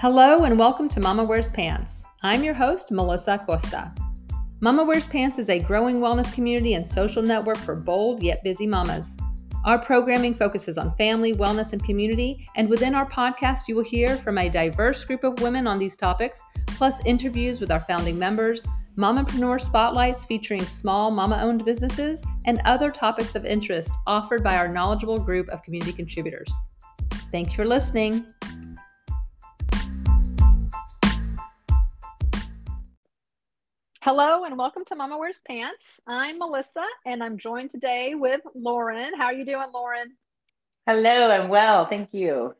Hello and welcome to Mama Wears Pants. I'm your host, Melissa Acosta. Mama Wears Pants is a growing wellness community and social network for bold yet busy mamas. Our programming focuses on family, wellness, and community, and within our podcast, you will hear from a diverse group of women on these topics, plus interviews with our founding members, mompreneur spotlights featuring small mama owned businesses, and other topics of interest offered by our knowledgeable group of community contributors. Thank you for listening. Hello and welcome to Mama Wears Pants. I'm Melissa and I'm joined today with Lauren. How are you doing, Lauren? Hello, I'm well. Thank you.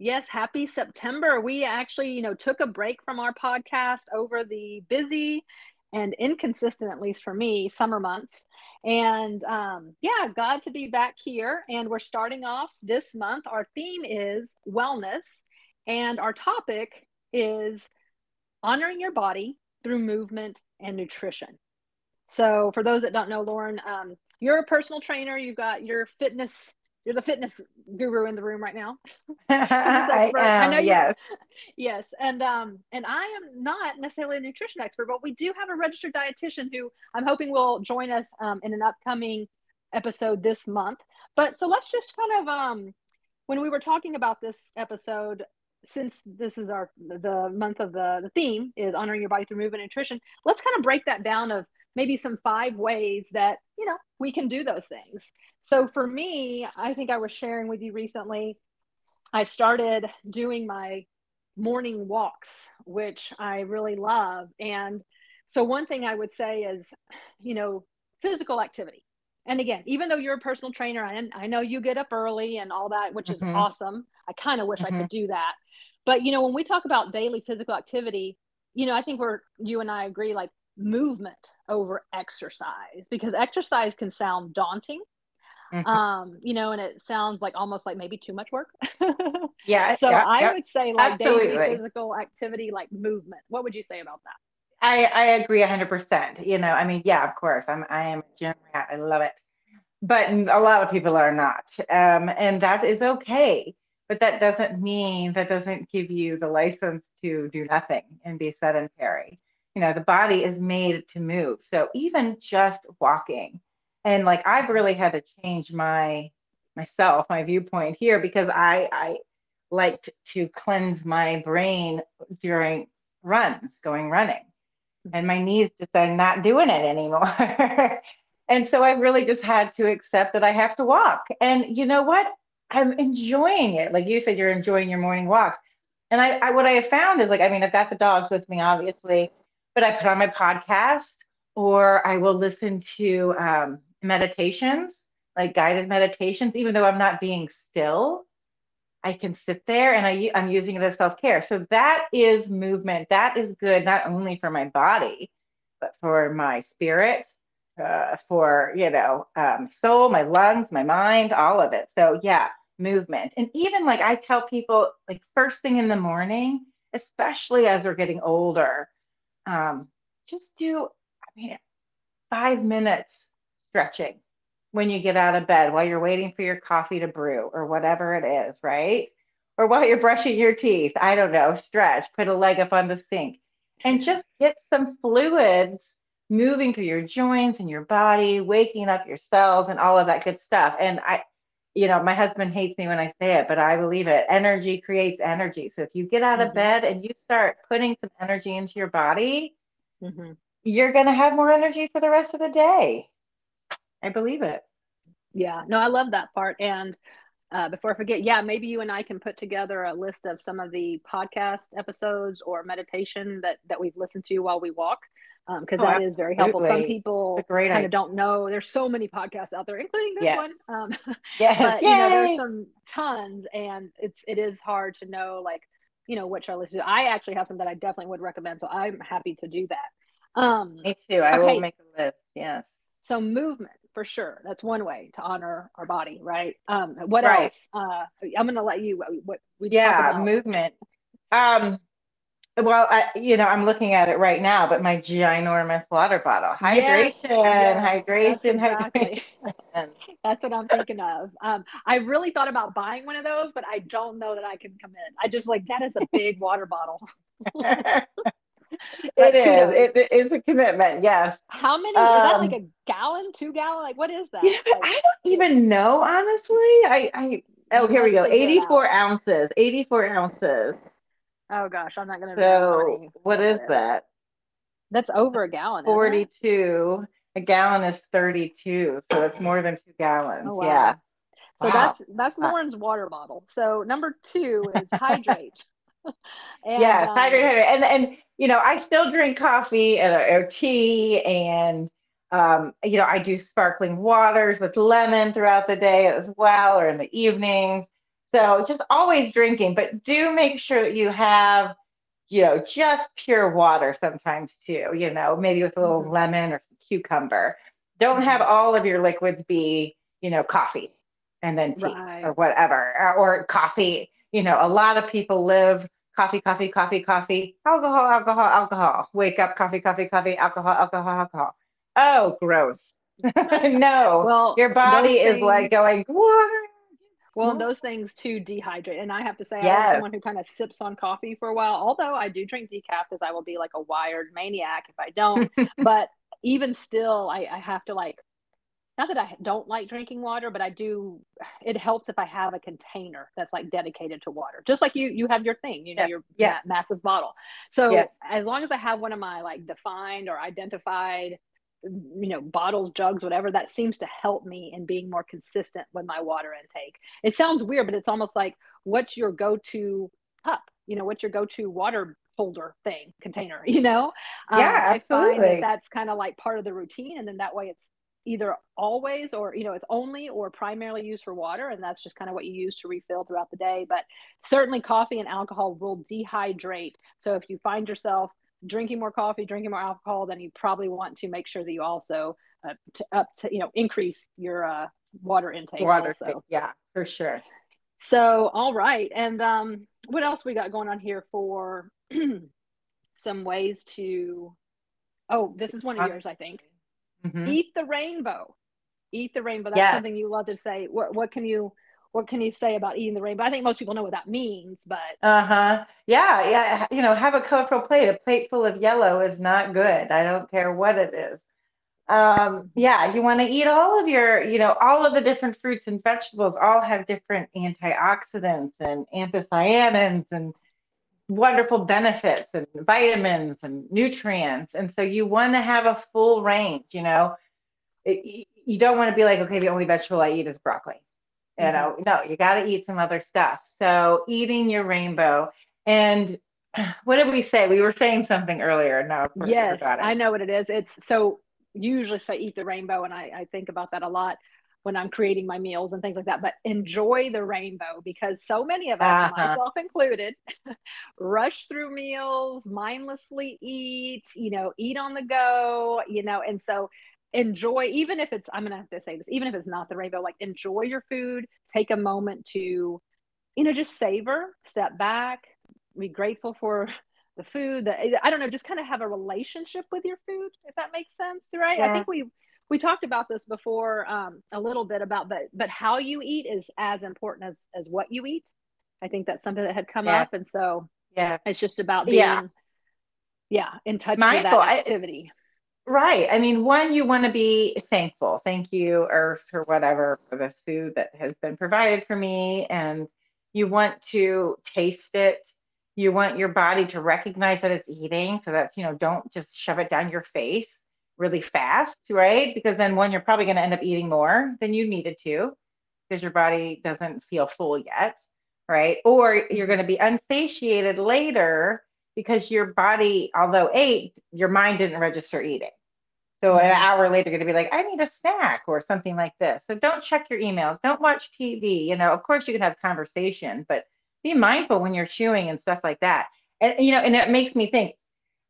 Yes, happy September. We actually, you know, took a break from our podcast over the busy and inconsistent, at least for me, summer months. And um, yeah, glad to be back here. And we're starting off this month. Our theme is wellness, and our topic is honoring your body through movement and nutrition. So, for those that don't know, Lauren, um, you're a personal trainer. You've got your fitness. You're the fitness guru in the room right now. I, am, I know yes. Yes, and um, and I am not necessarily a nutrition expert, but we do have a registered dietitian who I'm hoping will join us um, in an upcoming episode this month. But so let's just kind of um, when we were talking about this episode, since this is our the month of the the theme is honoring your body through movement and nutrition let's kind of break that down of maybe some five ways that you know we can do those things so for me i think i was sharing with you recently i started doing my morning walks which i really love and so one thing i would say is you know physical activity and again, even though you're a personal trainer, I, I know you get up early and all that, which is mm-hmm. awesome. I kind of wish mm-hmm. I could do that. But you know, when we talk about daily physical activity, you know, I think we're you and I agree like movement over exercise because exercise can sound daunting. Mm-hmm. Um, you know, and it sounds like almost like maybe too much work. yeah. So yeah, I yeah. would say like Absolutely. daily physical activity, like movement. What would you say about that? I, I agree hundred percent. You know, I mean, yeah, of course, I'm, I am a gym rat. I love it, but a lot of people are not. Um, and that is okay but that doesn't mean that doesn't give you the license to do nothing and be sedentary. You know the body is made to move. So even just walking and like i've really had to change my myself my viewpoint here because i i liked to cleanse my brain during runs going running. And my knees just are not doing it anymore. And so i've really just had to accept that i have to walk. And you know what I'm enjoying it. Like you said, you're enjoying your morning walks. And I, I, what I have found is like, I mean, I've got the dogs with me, obviously, but I put on my podcast or I will listen to um, meditations, like guided meditations, even though I'm not being still. I can sit there and I, I'm using it as self care. So that is movement. That is good, not only for my body, but for my spirit, uh, for, you know, um, soul, my lungs, my mind, all of it. So yeah, movement. And even like I tell people, like first thing in the morning, especially as we're getting older, um, just do, I mean, five minutes stretching when you get out of bed while you're waiting for your coffee to brew or whatever it is, right? Or while you're brushing your teeth. I don't know, stretch, put a leg up on the sink, and just get some fluids moving through your joints and your body, waking up your cells and all of that good stuff. And I, you know, my husband hates me when I say it, but I believe it. Energy creates energy. So if you get out of mm-hmm. bed and you start putting some energy into your body, mm-hmm. you're going to have more energy for the rest of the day. I believe it. Yeah, no, I love that part. And uh, before I forget, yeah, maybe you and I can put together a list of some of the podcast episodes or meditation that that we've listened to while we walk because um, oh, that is very helpful. Some people kind idea. of don't know. There's so many podcasts out there, including this one. Um, yeah, but you know, there's some tons, and it's it is hard to know like you know what listen to. I actually have some that I definitely would recommend, so I'm happy to do that. Um, Me too. I okay. will make a list. Yes. So movement for sure. That's one way to honor our body, right? Um, what right. else? Uh, I'm going to let you. What we yeah, movement. Um, well, I, you know, I'm looking at it right now, but my ginormous water bottle, hydration, yes, yes, hydration, exactly. hydration. That's what I'm thinking of. Um, I really thought about buying one of those, but I don't know that I can commit. I just like that is a big water bottle. it is. It is a commitment. Yes. How many? Um, is that like um, a gallon, two gallon? Like what is that? You know, like, I don't even know honestly. I, I oh here we go. Eighty four ounces. Eighty four ounces. Oh gosh, I'm not gonna. So what is that? That's over a gallon. Forty two. A gallon is 32, so it's more than two gallons. Oh, wow. Yeah. So wow. that's that's Lauren's water bottle. So number two is hydrate. and, yes, um, hydrate, hydrate, and and you know I still drink coffee and or tea, and um, you know I do sparkling waters with lemon throughout the day as well, or in the evenings. So just always drinking, but do make sure that you have you know just pure water sometimes too. You know maybe with a little mm-hmm. lemon or cucumber. Don't have mm-hmm. all of your liquids be, you know, coffee and then tea right. or whatever, or, coffee. You know, a lot of people live coffee, coffee, coffee, coffee, alcohol, alcohol, alcohol. Wake up, coffee, coffee, coffee, alcohol, alcohol, alcohol. Oh, gross. no. Well, your body is things, like going, water. Well, mm-hmm. those things too dehydrate. And I have to say, yes. I'm someone who kind of sips on coffee for a while, although I do drink decaf because I will be like a wired maniac if I don't. but even still, I, I have to like, not that I don't like drinking water, but I do. It helps if I have a container that's like dedicated to water, just like you you have your thing, you know, your. Massive bottle. So as long as I have one of my like defined or identified you know bottles jugs whatever that seems to help me in being more consistent with my water intake. It sounds weird but it's almost like what's your go-to cup? You know what's your go-to water holder thing container you know? Yeah um, absolutely. i find that that's kind of like part of the routine and then that way it's either always or you know it's only or primarily used for water and that's just kind of what you use to refill throughout the day. But certainly coffee and alcohol will dehydrate. So if you find yourself drinking more coffee drinking more alcohol then you probably want to make sure that you also uh, to, up to you know increase your uh, water intake water also. yeah for sure so all right and um what else we got going on here for some ways to oh this is one of yours i think mm-hmm. eat the rainbow eat the rainbow that's yes. something you love to say what, what can you what can you say about eating the rainbow i think most people know what that means but uh-huh yeah yeah you know have a colorful plate a plate full of yellow is not good i don't care what it is um, yeah, you want to eat all of your, you know, all of the different fruits and vegetables all have different antioxidants and anthocyanins and wonderful benefits and vitamins and nutrients. And so you want to have a full range, you know. It, you don't want to be like, okay, the only vegetable I eat is broccoli. You mm-hmm. know, no, you got to eat some other stuff. So eating your rainbow. And what did we say? We were saying something earlier. No, yes, I, I know what it is. It's so usually say eat the rainbow, and I, I think about that a lot when I'm creating my meals and things like that. But enjoy the rainbow because so many of us, uh-huh. myself included, rush through meals, mindlessly eat, you know, eat on the go, you know, and so enjoy, even if it's, I'm to have to say this, even if it's not the rainbow, like enjoy your food, take a moment to, you know, just savor, step back, be grateful for the food the, i don't know just kind of have a relationship with your food if that makes sense right yeah. i think we we talked about this before um, a little bit about but but how you eat is as important as as what you eat i think that's something that had come yeah. up and so yeah it's just about being yeah, yeah in touch Mindful. with that activity I, right i mean one you want to be thankful thank you earth or whatever for this food that has been provided for me and you want to taste it you want your body to recognize that it's eating so that's you know don't just shove it down your face really fast, right? Because then one, you're probably going to end up eating more than you needed to because your body doesn't feel full yet, right? Or you're going to be unsatiated later because your body, although ate, your mind didn't register eating. So an hour later, you're going to be like, I need a snack or something like this. So don't check your emails. Don't watch TV. You know, of course you can have conversation, but be mindful when you're chewing and stuff like that. And you know, and it makes me think,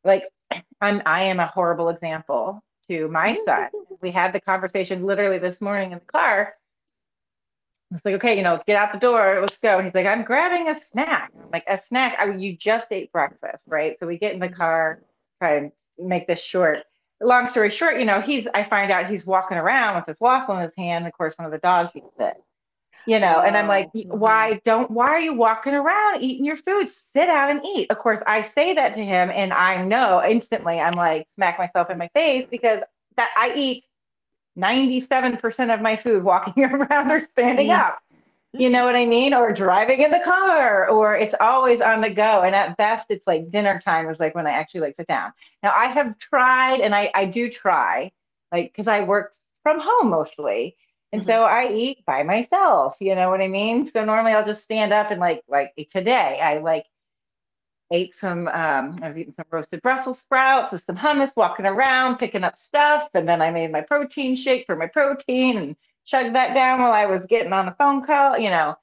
like I'm I am a horrible example to my son. We had the conversation literally this morning in the car. It's like, okay, you know, let's get out the door, let's go. And he's like, I'm grabbing a snack. I'm like a snack. I, you just ate breakfast, right? So we get in the car, try and make this short. Long story short, you know, he's I find out he's walking around with his waffle in his hand. Of course, one of the dogs eats it. You know, oh, and I'm like, mm-hmm. why don't why are you walking around eating your food? Sit down and eat. Of course, I say that to him, and I know instantly I'm like smack myself in my face because that I eat 97% of my food walking around or standing mm-hmm. up. You know what I mean? Or driving in the car, or it's always on the go. And at best, it's like dinner time is like when I actually like sit down. Now I have tried, and I I do try, like because I work from home mostly, and mm-hmm. so I eat by myself. You know what I mean? So normally I'll just stand up and like like today I like ate some um, I was eating some roasted Brussels sprouts with some hummus, walking around, picking up stuff, and then I made my protein shake for my protein and chug that down while I was getting on a phone call, you know,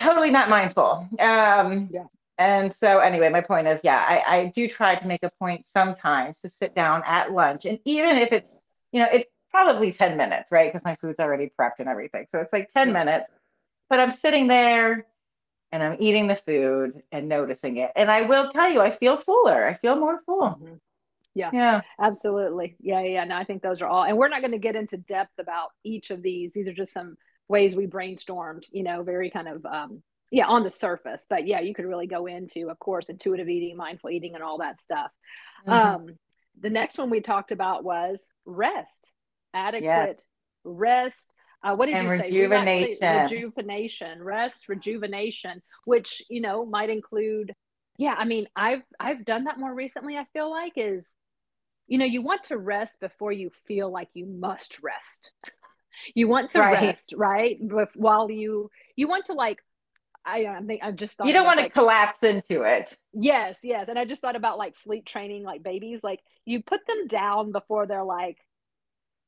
totally not mindful. Um, yeah. And so, anyway, my point is, yeah, I, I do try to make a point sometimes to sit down at lunch. And even if it's, you know, it's probably 10 minutes, right? Because my food's already prepped and everything. So it's like 10 yeah. minutes, but I'm sitting there and I'm eating the food and noticing it. And I will tell you, I feel fuller. I feel more full. Mm-hmm. Yeah. Yeah. Absolutely. Yeah. Yeah. No, I think those are all, and we're not going to get into depth about each of these. These are just some ways we brainstormed, you know, very kind of, um, yeah, on the surface. But yeah, you could really go into, of course, intuitive eating, mindful eating, and all that stuff. Mm-hmm. Um, the next one we talked about was rest, adequate yes. rest. Uh, what did and you say? Rejuvenation. Rejuvenation, rest, rejuvenation, which you know might include. Yeah, I mean, I've I've done that more recently. I feel like is you know, you want to rest before you feel like you must rest. you want to right. rest, right? But while you you want to like I, I think I just thought you don't want to like, collapse into it. Yes, yes, and I just thought about like sleep training, like babies. Like you put them down before they're like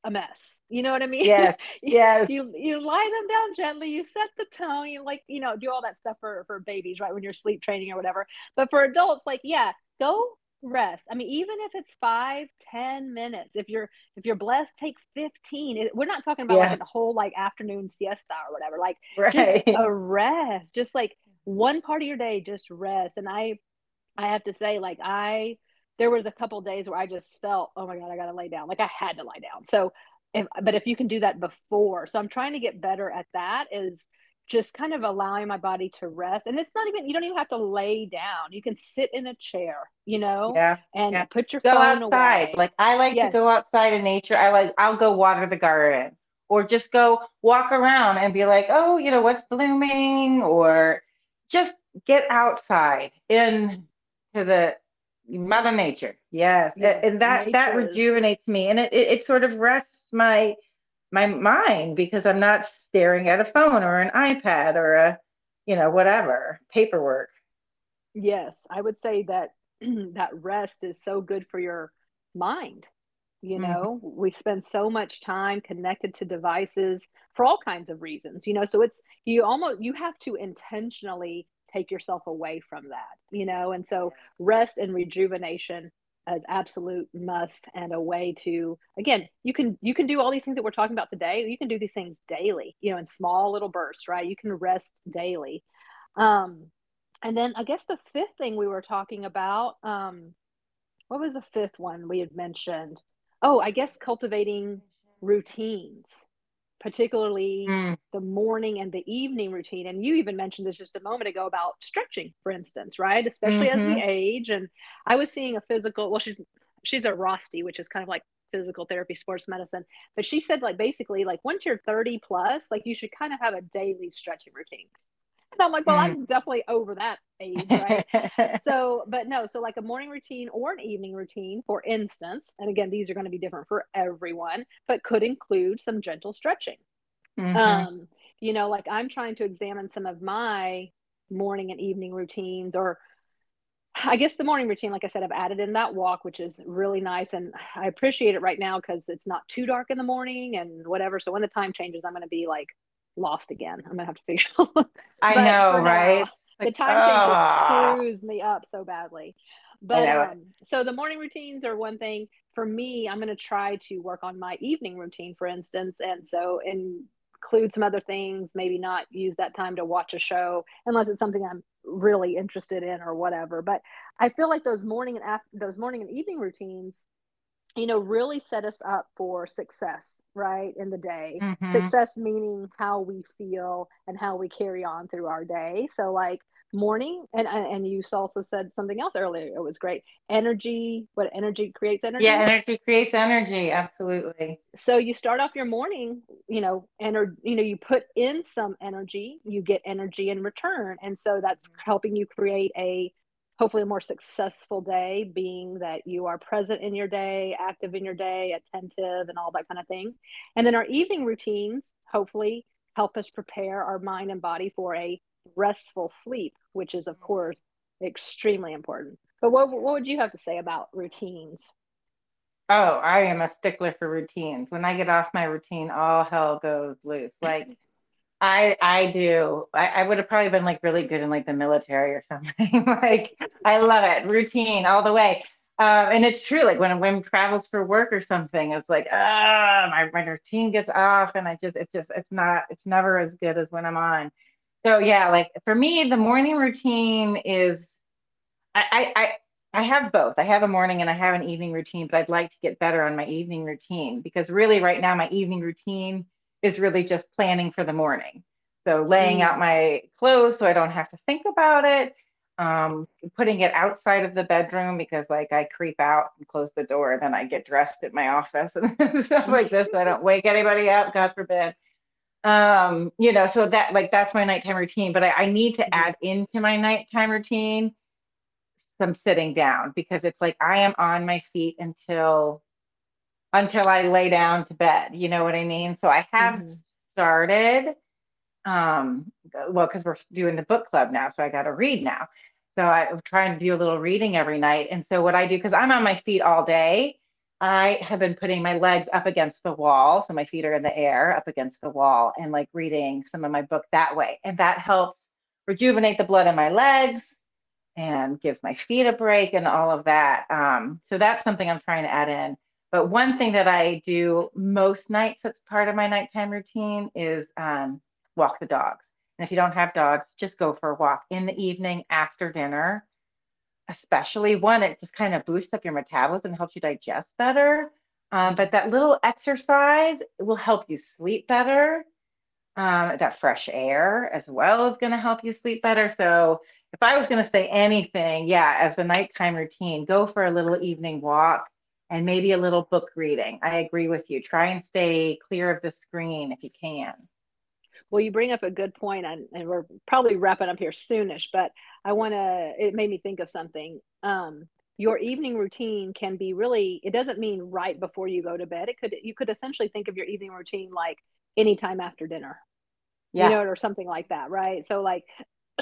a mess. You know what I mean? Yes. yes. you you lie them down gently. You set the tone. You like you know do all that stuff for for babies, right? When you're sleep training or whatever. But for adults, like yeah, go rest. I mean even if it's five ten minutes if you're if you're blessed take 15 it, we're not talking about yeah. like a whole like afternoon siesta or whatever. Like right. just a rest just like one part of your day just rest. And i i have to say like i there was a couple days where i just felt oh my god i gotta lay down. Like i had to lie down. So if, but if you can do that before so i'm trying to get better at that is just kind of allowing my body to rest. And it's not even, you don't even have to lay down. You can sit in a chair, you know, yeah, and yeah. put your go phone outside. away. Like I like yes. to go outside in nature. I like, I'll go water the garden or just go walk around and be like, oh, you know, what's blooming or just get outside into the mother nature. Yes. yes and that, that rejuvenates me and it, it, it sort of rests my, my mind because I'm not staring at a phone or an iPad or a, you know, whatever, paperwork. Yes, I would say that that rest is so good for your mind. You mm-hmm. know, mm-hmm. we spend so much time connected to devices for all kinds of reasons, you know, so it's you almost you have to intentionally take yourself away from that, you know, and so rest and rejuvenation as absolute must and a way to again you can you can do all these things that we're talking about today. You can do these things daily you know in small little bursts right? You can rest daily. Um and then i guess the fifth thing we were talking about um what was the fifth one we had mentioned? Oh i guess cultivating routines particularly mm. the morning and the evening routine. And you even mentioned this just a moment ago about stretching, for instance, right? Especially mm-hmm. as we mm-hmm. age. And I was seeing a physical, well, she's she's a ROSTI, which is kind of like physical therapy, sports medicine. But she said like basically like once you're 30 plus, like you should kind of have a daily stretching routine. And I'm like, well, mm. I'm definitely over that age, right? so, but no, so like a morning routine or an evening routine, for instance, and again, these are going to be different for everyone, but could include some gentle stretching. Mm-hmm. Um, you know, like I'm trying to examine some of my morning and evening routines or I guess the morning routine, like I said, I've added in that walk, which is really nice. And I appreciate it right now because it's not too dark in the morning and whatever. So when the time changes, I'm going to be like lost again. I'm gonna have to figure. out. I know, right? Now, the time change uh, screws me up so badly. But um, so the morning routines are one thing for me. I'm gonna try to work on my evening routine, for instance, and so include some other things. Maybe not use that time to watch a show unless it's something I'm really interested in or whatever. But I feel like those morning and after those morning and evening routines you know, really set us up for success, right, in the day. Mhm. Success meaning how we feel and how we carry on through our day. So, like, morning, and and you also said something else earlier. It was great. Energy, what energy creates energy? Yeah, energy creates energy. Absolutely. So you start off your morning, you know, and you know, you put in some energy, you get energy in return. And so that's helping you create a hopefully a more successful day, being that you are present in your day, active in your day, attentive, and all that kind of thing. And then our evening routines hopefully help us prepare our mind and body for a restful sleep, which is, of mm-hmm. course, extremely important. But what, what would you have to say about routines? Oh, I am a stickler for routines. When I get off my routine, all hell goes loose. Like I I do. I, I would have probably been like really good in like the military or something. like I love it. Routine all the way. Uh, and it's true, like when a woman travels for work or something, it's like, ah, my, my routine gets off and I just, it's just, it's not, it's never as good as when I'm on. So yeah, like for me, the morning routine is, I, I I have both. I have a morning and I have an evening routine, but I'd like to get better on my evening routine because really right now my evening routine is really just planning for the morning. So laying mm. out my clothes so I don't have to think about it. Um, putting it outside of the bedroom because like I creep out and close the door and then I get dressed at my office and stuff like this. So I don't wake anybody up, God forbid. Um, you know, so that like that's my nighttime routine, but I, I need to mm-hmm. add into my nighttime routine some sitting down because it's like I am on my feet until until I lay down to bed. You know what I mean? So I have mm-hmm. started, um, well, because we're doing the book club now, so I got to read now. So I'm trying to do a little reading every night. And so what I do, because I'm on my feet all day, I have been putting my legs up against the wall. So my feet are in the air up against the wall and like reading some of my book that way. And that helps rejuvenate the blood in my legs and gives my feet a break and all of that. Um, so that's something I'm trying to add in. But one thing that I do most nights that's part of my nighttime routine is um, walk the dogs. And if you don't have dogs, just go for a walk in the evening after dinner. Especially one, it just kind of boosts up your metabolism helps you digest better. Um, but that little exercise will help you sleep better. Um, that fresh air as well is going to help you sleep better. So if I was going to say anything, yeah, as a nighttime routine, go for a little evening walk and maybe a little book reading. I agree with you. Try and stay clear of the screen if you can. Well, you bring up a good point, and, and we're probably wrapping up here soonish, but I want to, it made me think of something. Um, your evening routine can be really, it doesn't mean right before you go to bed. It could, you could essentially think of your evening routine like anytime after dinner, yeah. you know, or something like that, right? So, like,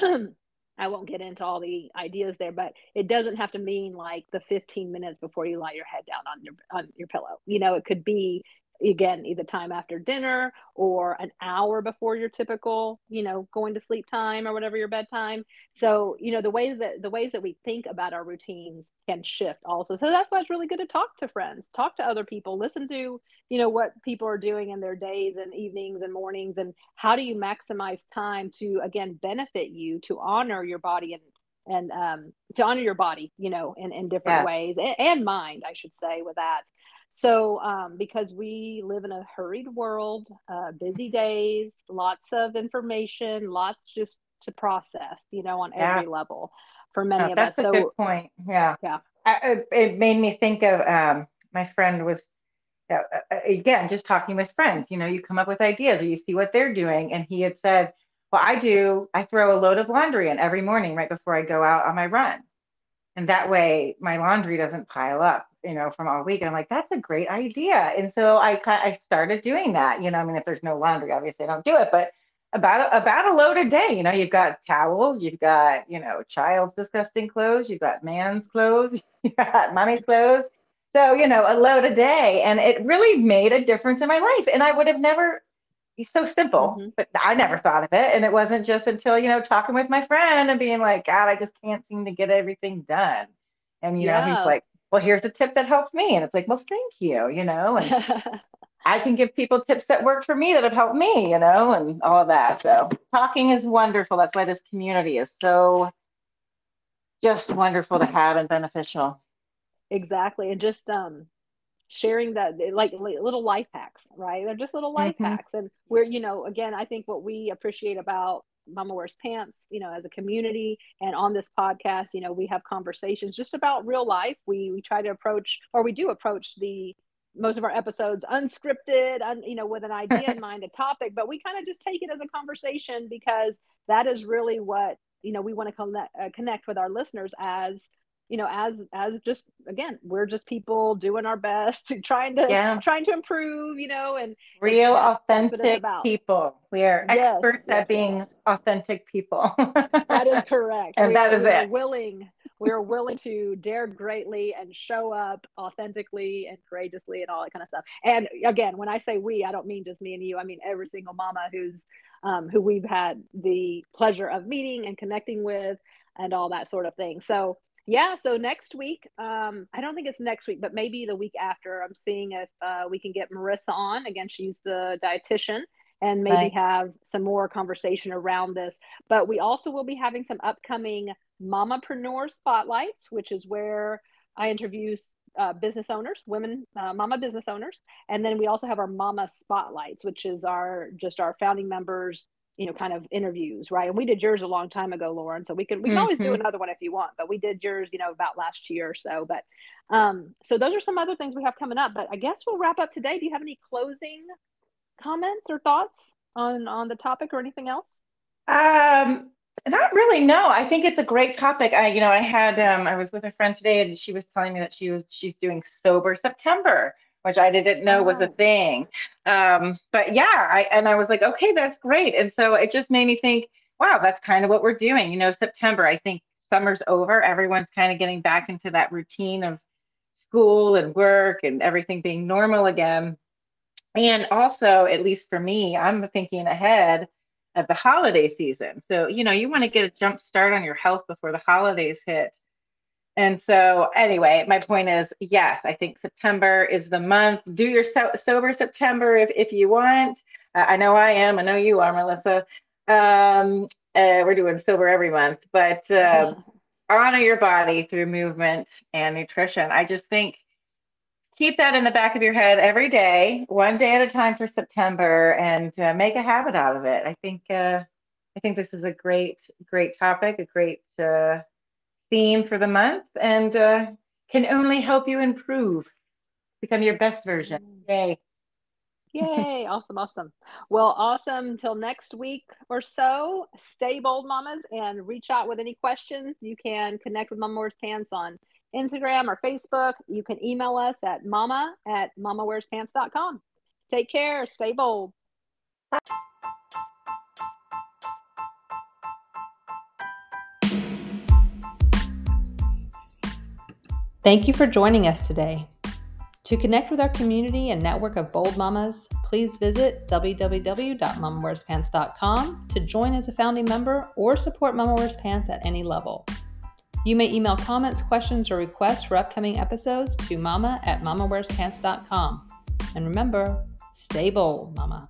I won't get into all the ideas there, but it doesn't have to mean like the 15 minutes before you lie your head down on your on your pillow. You know, it could be again either time after dinner or an hour before your typical you know going to sleep time or whatever your bedtime so you know the ways that the ways that we think about our routines can shift also so that's why it's really good to talk to friends talk to other people listen to you know what people are doing in their days and evenings and mornings and how do you maximize time to again benefit you to honor your body and and um, to honor your body, you know, in, in different yeah. ways and, and mind, I should say, with that. So, um, because we live in a hurried world, uh, busy days, lots of information, lots just to process, you know, on yeah. every level for many of that's us. That's a so, good point. Yeah. Yeah. I, it made me think of um, my friend was, uh, uh, again, just talking with friends. You know, you come up with ideas or you see what they're doing. And he had said, Well, I do, I throw a load of laundry in every morning right before I go out on my run. And that way my laundry doesn't pile up you know, from all week. And I'm like, that's a great idea. And so I I started doing that. You know, I mean, if there's no laundry, obviously I don't do it, but about a, about a load a day. You know, you've got towels, you've got you know child's disgusting clothes, you've got man's clothes, you've got mommy's clothes. So you know, a load a day, and it really made a difference in my life. And I would have never. It's so simple, mm-hmm. but I never thought of it. And it wasn't just until you know talking with my friend and being like, God, I just can't seem to get everything done. And you yeah. know, he's like, well, here's a tip that helps me. And it's like, well, thank you, you know, and I can give people tips that work for me that have helped me, you know, and all of that. So talking is wonderful. That's why this community is so just wonderful to have and beneficial. Exactly. And just um sharing the like little life hacks, right? They're just little life mm-hmm. hacks. And we're, you know, again, I think what we appreciate about Mama Wears Pants, you know, as a community and on this podcast, you know, we have conversations just about real life. We we try to approach or we do approach the most of our episodes unscripted, un, you know, with an idea in mind, a topic, but we kind of just take it as a conversation because that is really what, you know, we want to connect, uh, connect with our listeners as you know as as just again we're just people doing our best trying to yeah. trying to improve you know and real authentic people. We are yes, experts yes, at being yes. authentic people. That is correct. And we, that is it. willing we're willing to dare greatly and show up authentically and courageously and all that kind of stuff. And again when i say we i don't mean just me and you. I mean every single mama who's um, who we've had the pleasure of meeting and connecting with and all that sort of thing. So yeah so next week um i don't think it's next week but maybe the week after i'm seeing if uh, we can get marissa on. Again she's the dietitian and maybe right. have some more conversation around this. But we also will be having some upcoming mamapreneur spotlights which is where i interview uh, business owners women uh, mama business owners. And then we also have our mama spotlights which is our just our founding members you know, kind of interviews, right? And we did yours a long time ago, Lauren. So we can we can mm-hmm. always do mm-hmm. another one if you want, but we did yours, you know, about last year or so. But um, so those are some other things we have coming up. But I guess we'll wrap up today. Do you have any closing comments or thoughts on on the topic or anything else? Um, not really. No, I think it's a great topic. I, you know, I had um, I was with a friend today, and she was telling me that she was she's doing sober September which I didn't know was a oh. thing. Um, but yeah, I and I was like, okay, that's great. And so it just made me think, wow, that's kind of what we're doing. You know, September, I think summer's over. Everyone's kind of getting back into that routine of school and work and everything being normal again. And also, at least for me, I'm thinking ahead of the holiday season. So, you know, you want to get a jump start on your health before the holidays hit. And so, anyway, my point is yes, I think September is the month. Do your so- sober September if, if you want. Uh, I know I am. I know you are, Melissa. Um, uh, we're doing sober every month, but uh, honor your body through movement and nutrition. I just think keep that in the back of your head every day, one day at a time for September, and uh, make a habit out of it. I think uh, I think this is a great, great topic, a great uh, theme for the month and uh, can only help you improve, become your best version. Yay. Yay. awesome. Awesome. Well, awesome. Until next week or so, stay bold, mamas, and reach out with any questions. You can connect with Mama Wears Pants on Instagram or Facebook. You can email us at mama at mamawearspants.com. Take care. Stay bold. Thank you for joining us today. To connect with our community and network of bold mamas, please visit www.mamawearspants.com to join as a founding member or support Mama Wears Pants at any level. You may email comments, questions, or requests for upcoming episodes to mama at mamawearspants.com. And remember, stay bold, mama.